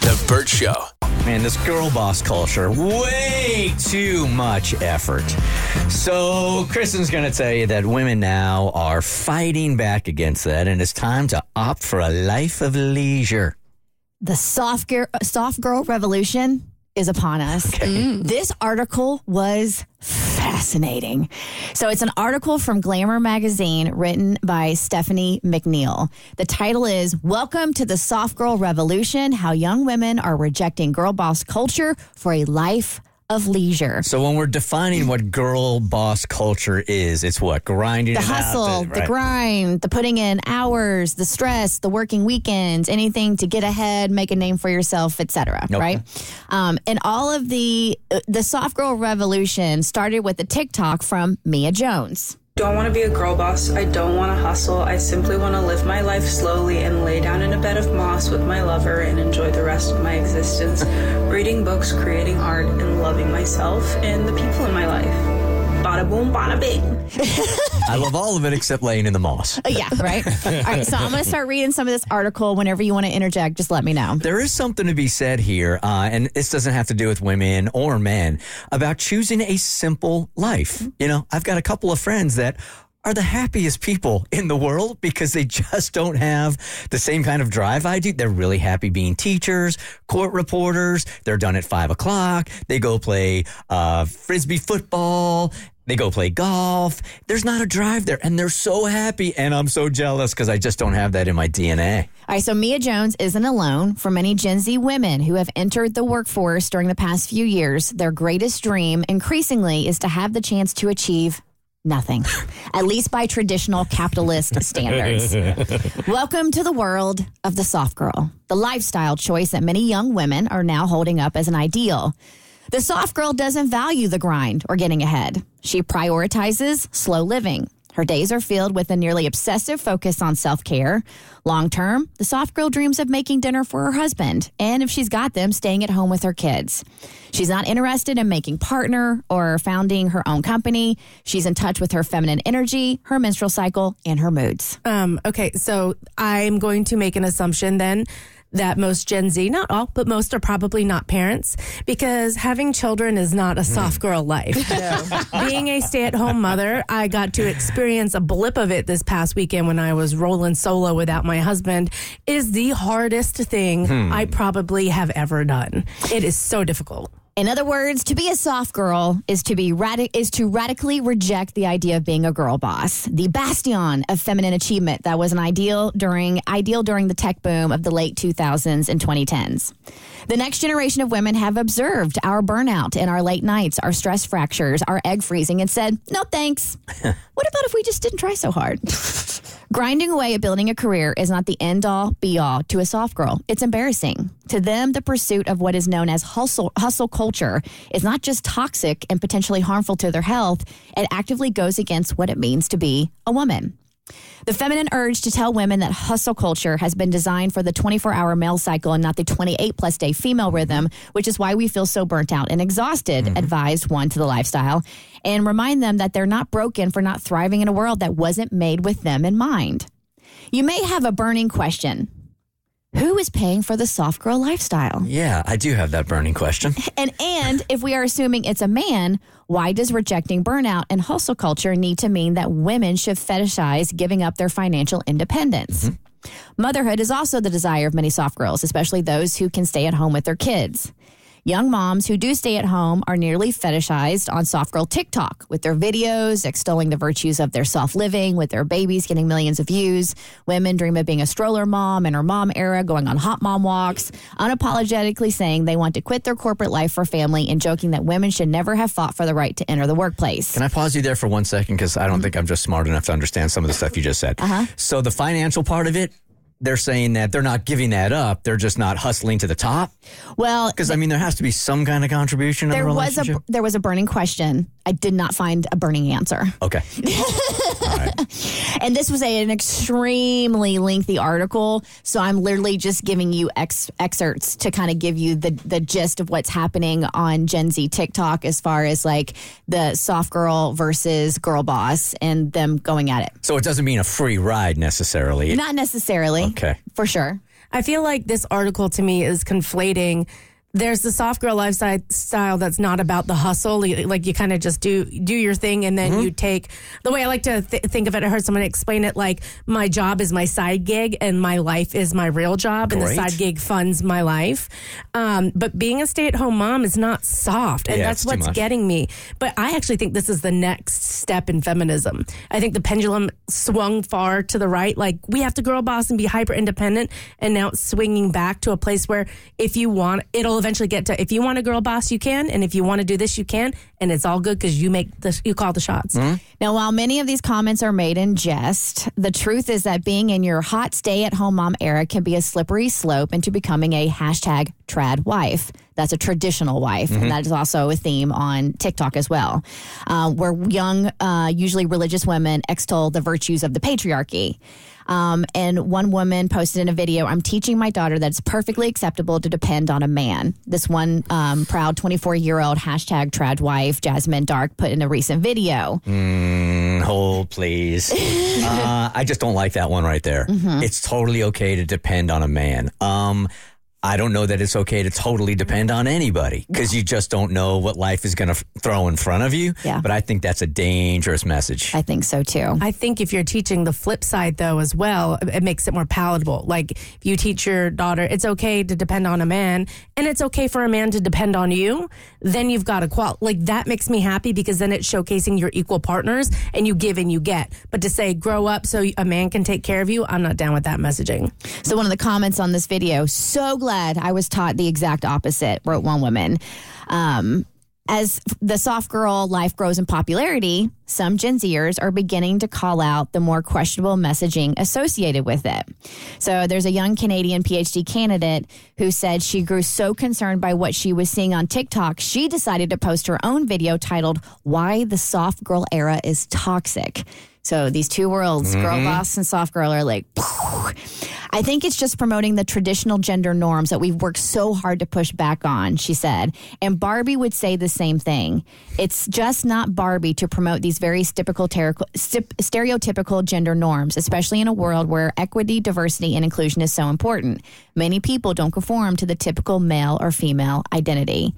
The Burt Show. Man, this girl boss culture, way too much effort. So, Kristen's going to tell you that women now are fighting back against that, and it's time to opt for a life of leisure. The soft girl, soft girl revolution is upon us. Mm. This article was fascinating. So it's an article from Glamour magazine written by Stephanie McNeal. The title is Welcome to the Soft Girl Revolution How Young Women Are Rejecting Girl Boss Culture for a Life of Leisure. So, when we're defining what girl boss culture is, it's what? Grinding The it out, hustle, the right? grind, the putting in hours, the stress, the working weekends, anything to get ahead, make a name for yourself, etc. Right? Um, and all of the uh, the soft girl revolution started with a TikTok from Mia Jones. Don't want to be a girl boss. I don't want to hustle. I simply want to live my life slowly and lay down in a bed of moss with my lover and enjoy the rest of my existence, reading books, creating art, and loving myself and the people in my life. Bada boom, bada bing. I love all of it except laying in the moss. Uh, yeah, right. all right, so I'm going to start reading some of this article. Whenever you want to interject, just let me know. There is something to be said here, uh, and this doesn't have to do with women or men, about choosing a simple life. You know, I've got a couple of friends that are the happiest people in the world because they just don't have the same kind of drive I do. They're really happy being teachers, court reporters. They're done at five o'clock. They go play uh, frisbee football. They go play golf. There's not a drive there, and they're so happy. And I'm so jealous because I just don't have that in my DNA. All right, so Mia Jones isn't alone. For many Gen Z women who have entered the workforce during the past few years, their greatest dream increasingly is to have the chance to achieve nothing, at least by traditional capitalist standards. Welcome to the world of the soft girl, the lifestyle choice that many young women are now holding up as an ideal. The soft girl doesn't value the grind or getting ahead. She prioritizes slow living. Her days are filled with a nearly obsessive focus on self care. Long term, the soft girl dreams of making dinner for her husband, and if she's got them, staying at home with her kids. She's not interested in making partner or founding her own company. She's in touch with her feminine energy, her menstrual cycle, and her moods. Um, okay, so I'm going to make an assumption then that most Gen Z, not all, but most are probably not parents because having children is not a soft mm. girl life. Being a stay at home mother, I got to experience a blip of it this past weekend when I was rolling solo without my husband, is the hardest thing hmm. I probably have ever done. It is so difficult. In other words, to be a soft girl is to be radi- is to radically reject the idea of being a girl boss, the bastion of feminine achievement that was an ideal during ideal during the tech boom of the late 2000s and 2010s. The next generation of women have observed our burnout and our late nights, our stress fractures, our egg freezing, and said, "No thanks." what about if we just didn't try so hard? Grinding away at building a career is not the end all be all to a soft girl. It's embarrassing. To them, the pursuit of what is known as hustle, hustle culture is not just toxic and potentially harmful to their health, it actively goes against what it means to be a woman. The feminine urge to tell women that hustle culture has been designed for the 24 hour male cycle and not the 28 plus day female rhythm, which is why we feel so burnt out and exhausted, mm-hmm. advised one to the lifestyle, and remind them that they're not broken for not thriving in a world that wasn't made with them in mind. You may have a burning question Who is paying for the soft girl lifestyle? Yeah, I do have that burning question. And and if we are assuming it's a man, why does rejecting burnout and hustle culture need to mean that women should fetishize giving up their financial independence? Mm-hmm. Motherhood is also the desire of many soft girls, especially those who can stay at home with their kids. Young moms who do stay at home are nearly fetishized on soft girl TikTok with their videos extolling the virtues of their soft living, with their babies getting millions of views. Women dream of being a stroller mom in her mom era, going on hot mom walks, unapologetically saying they want to quit their corporate life for family and joking that women should never have fought for the right to enter the workplace. Can I pause you there for one second? Because I don't think I'm just smart enough to understand some of the stuff you just said. Uh-huh. So, the financial part of it, they're saying that they're not giving that up. They're just not hustling to the top. Well, Because I mean, there has to be some kind of contribution there was a there was a burning question. I did not find a burning answer. okay. And this was a, an extremely lengthy article. So I'm literally just giving you ex- excerpts to kind of give you the, the gist of what's happening on Gen Z TikTok as far as like the soft girl versus girl boss and them going at it. So it doesn't mean a free ride necessarily. Not necessarily. Okay. For sure. I feel like this article to me is conflating. There's the soft girl lifestyle that's not about the hustle. Like you kind of just do do your thing, and then you take the way I like to th- think of it. I heard someone explain it like my job is my side gig, and my life is my real job, and the side gig funds my life. Um, but being a stay at home mom is not soft, and Yeah, that's what's getting me. But I actually think this is the next step in feminism. I think the pendulum swung far to the right. Like we have to girl boss and be hyper independent, and now it's swinging back to a place where if you want, it'll eventually get to if you want a girl boss, you can, and if you want to do this, you can, and it's all good because you make the you call the shots. Mm-hmm. Now, while many of these comments are made in jest, the truth is that being in your hot stay at home mom era can be a slippery slope into becoming a hashtag trad wife. That's a traditional wife. And that is also a theme on TikTok as well, uh, where young, uh, usually religious women extol the virtues of the patriarchy. Um, and one woman posted in a video, I'm teaching my daughter that it's perfectly acceptable to depend on a man. This one um, proud 24 year old hashtag trad wife, Jasmine Dark, put in a recent video. Mm, hold, please. uh, I just don't like that one right there. Mm-hmm. It's totally okay to depend on a man. Um, I don't know that it's okay to totally depend on anybody because you just don't know what life is going to f- throw in front of you. Yeah. But I think that's a dangerous message. I think so too. I think if you're teaching the flip side though as well, it it makes it more palatable. Like if you teach your daughter it's okay to depend on a man and it's okay for a man to depend on you, then you've got a qual like that makes me happy because then it's showcasing your equal partners and you give and you get. But to say grow up so a man can take care of you, I'm not down with that messaging. So one of the comments on this video, so glad I was taught the exact opposite, wrote one woman. Um, as the soft girl life grows in popularity, some Gen Zers are beginning to call out the more questionable messaging associated with it. So there's a young Canadian PhD candidate who said she grew so concerned by what she was seeing on TikTok, she decided to post her own video titled Why the Soft Girl Era is Toxic. So these two worlds, girl boss and soft girl, are like, I think it's just promoting the traditional gender norms that we've worked so hard to push back on, she said. And Barbie would say the same thing. It's just not Barbie to promote these very typical, stereotypical gender norms, especially in a world where equity, diversity, and inclusion is so important. Many people don't conform to the typical male or female identity.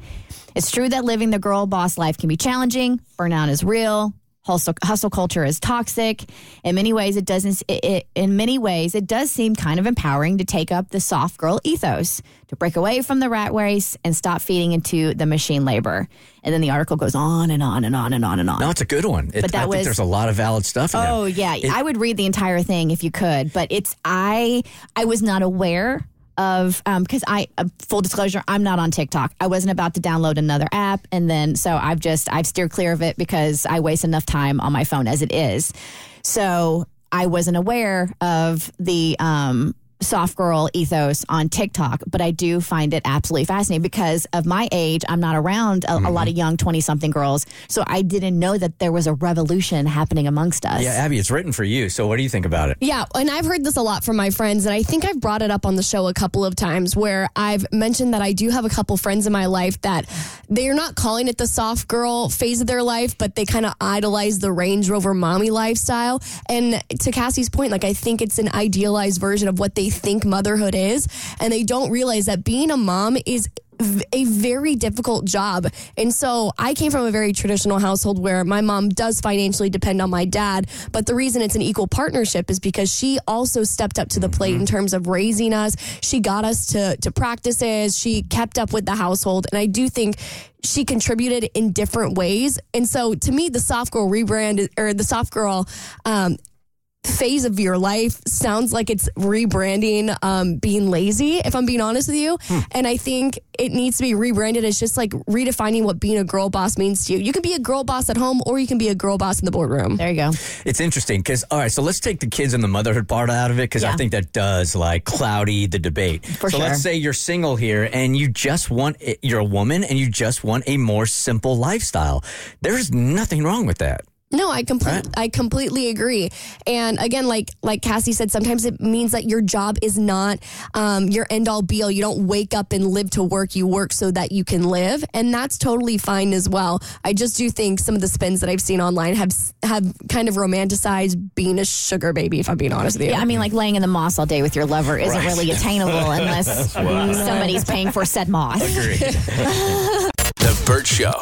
It's true that living the girl boss life can be challenging, burnout is real, hustle, hustle culture is toxic. In many ways, it doesn't. It, it, in many ways, it does seem kind of empowering to take up the soft girl ethos, to break away from the rat race and stop feeding into the machine labor. And then the article goes on and on and on and on and on. no, it's a good one. It, But that I think was- there's a lot of valid stuff in there. Oh yeah, I would read the entire thing if you could, but it's I I was not aware of um because I uh, full disclosure I'm not on TikTok. I wasn't about to download another app, and then so I've just I've steered clear of it because I waste enough time on my phone as it is. So I wasn't aware of the um soft girl ethos on TikTok, but I do find it absolutely fascinating because of my age. I'm not around a, a lot of mm-hmm. young 20 something girls. So I didn't know that there was a revolution happening amongst us. Yeah, Abby, it's written for you. So what do you think about it? Yeah, and I've heard this a lot from my friends, and I think I've brought it up on the show a couple of times where I've mentioned that I do have a couple friends in my life that they're not calling it the soft girl phase of their life, but they kind of idolize the Range Rover mommy lifestyle. And to Cassie's point, like I think it's an idealized version of what they think motherhood is, and they don't realize that being a mom is a very difficult job. And so I came from a very traditional household where my mom does financially depend on my dad. But the reason it's an equal partnership is because she also stepped up to the plate in terms of raising us. She got us to, to practices. She kept up with the household. And I do think she contributed in different ways. And so to me, the soft girl rebrand or the soft girl, um, phase of your life sounds like it's rebranding um, being lazy, if I'm being honest with you. Hmm. And I think it needs to be rebranded as just like redefining what being a girl boss means to you. You can be a girl boss at home or you can be a girl boss in the boardroom. There you go. It's interesting because, all right, so let's take the kids and the motherhood part out of it because I think that does like cloudy the debate. For so sure. let's say you're single here and you just want, you're a woman and you just want a more simple lifestyle. There's nothing wrong with that. No, I complete, Right. I completely agree. And again, like like Cassie said, sometimes it means that your job is not um, your end all be all. You don't wake up and live to work. You work so that you can live, and that's totally fine as well. I just do think some of the spins that I've seen online have have kind of romanticized being a sugar baby. If I'm being honest with you, Yeah, I mean, like laying in the moss all day with your lover isn't Right. really attainable unless somebody's paying for said moss. Agreed. The Burt Show.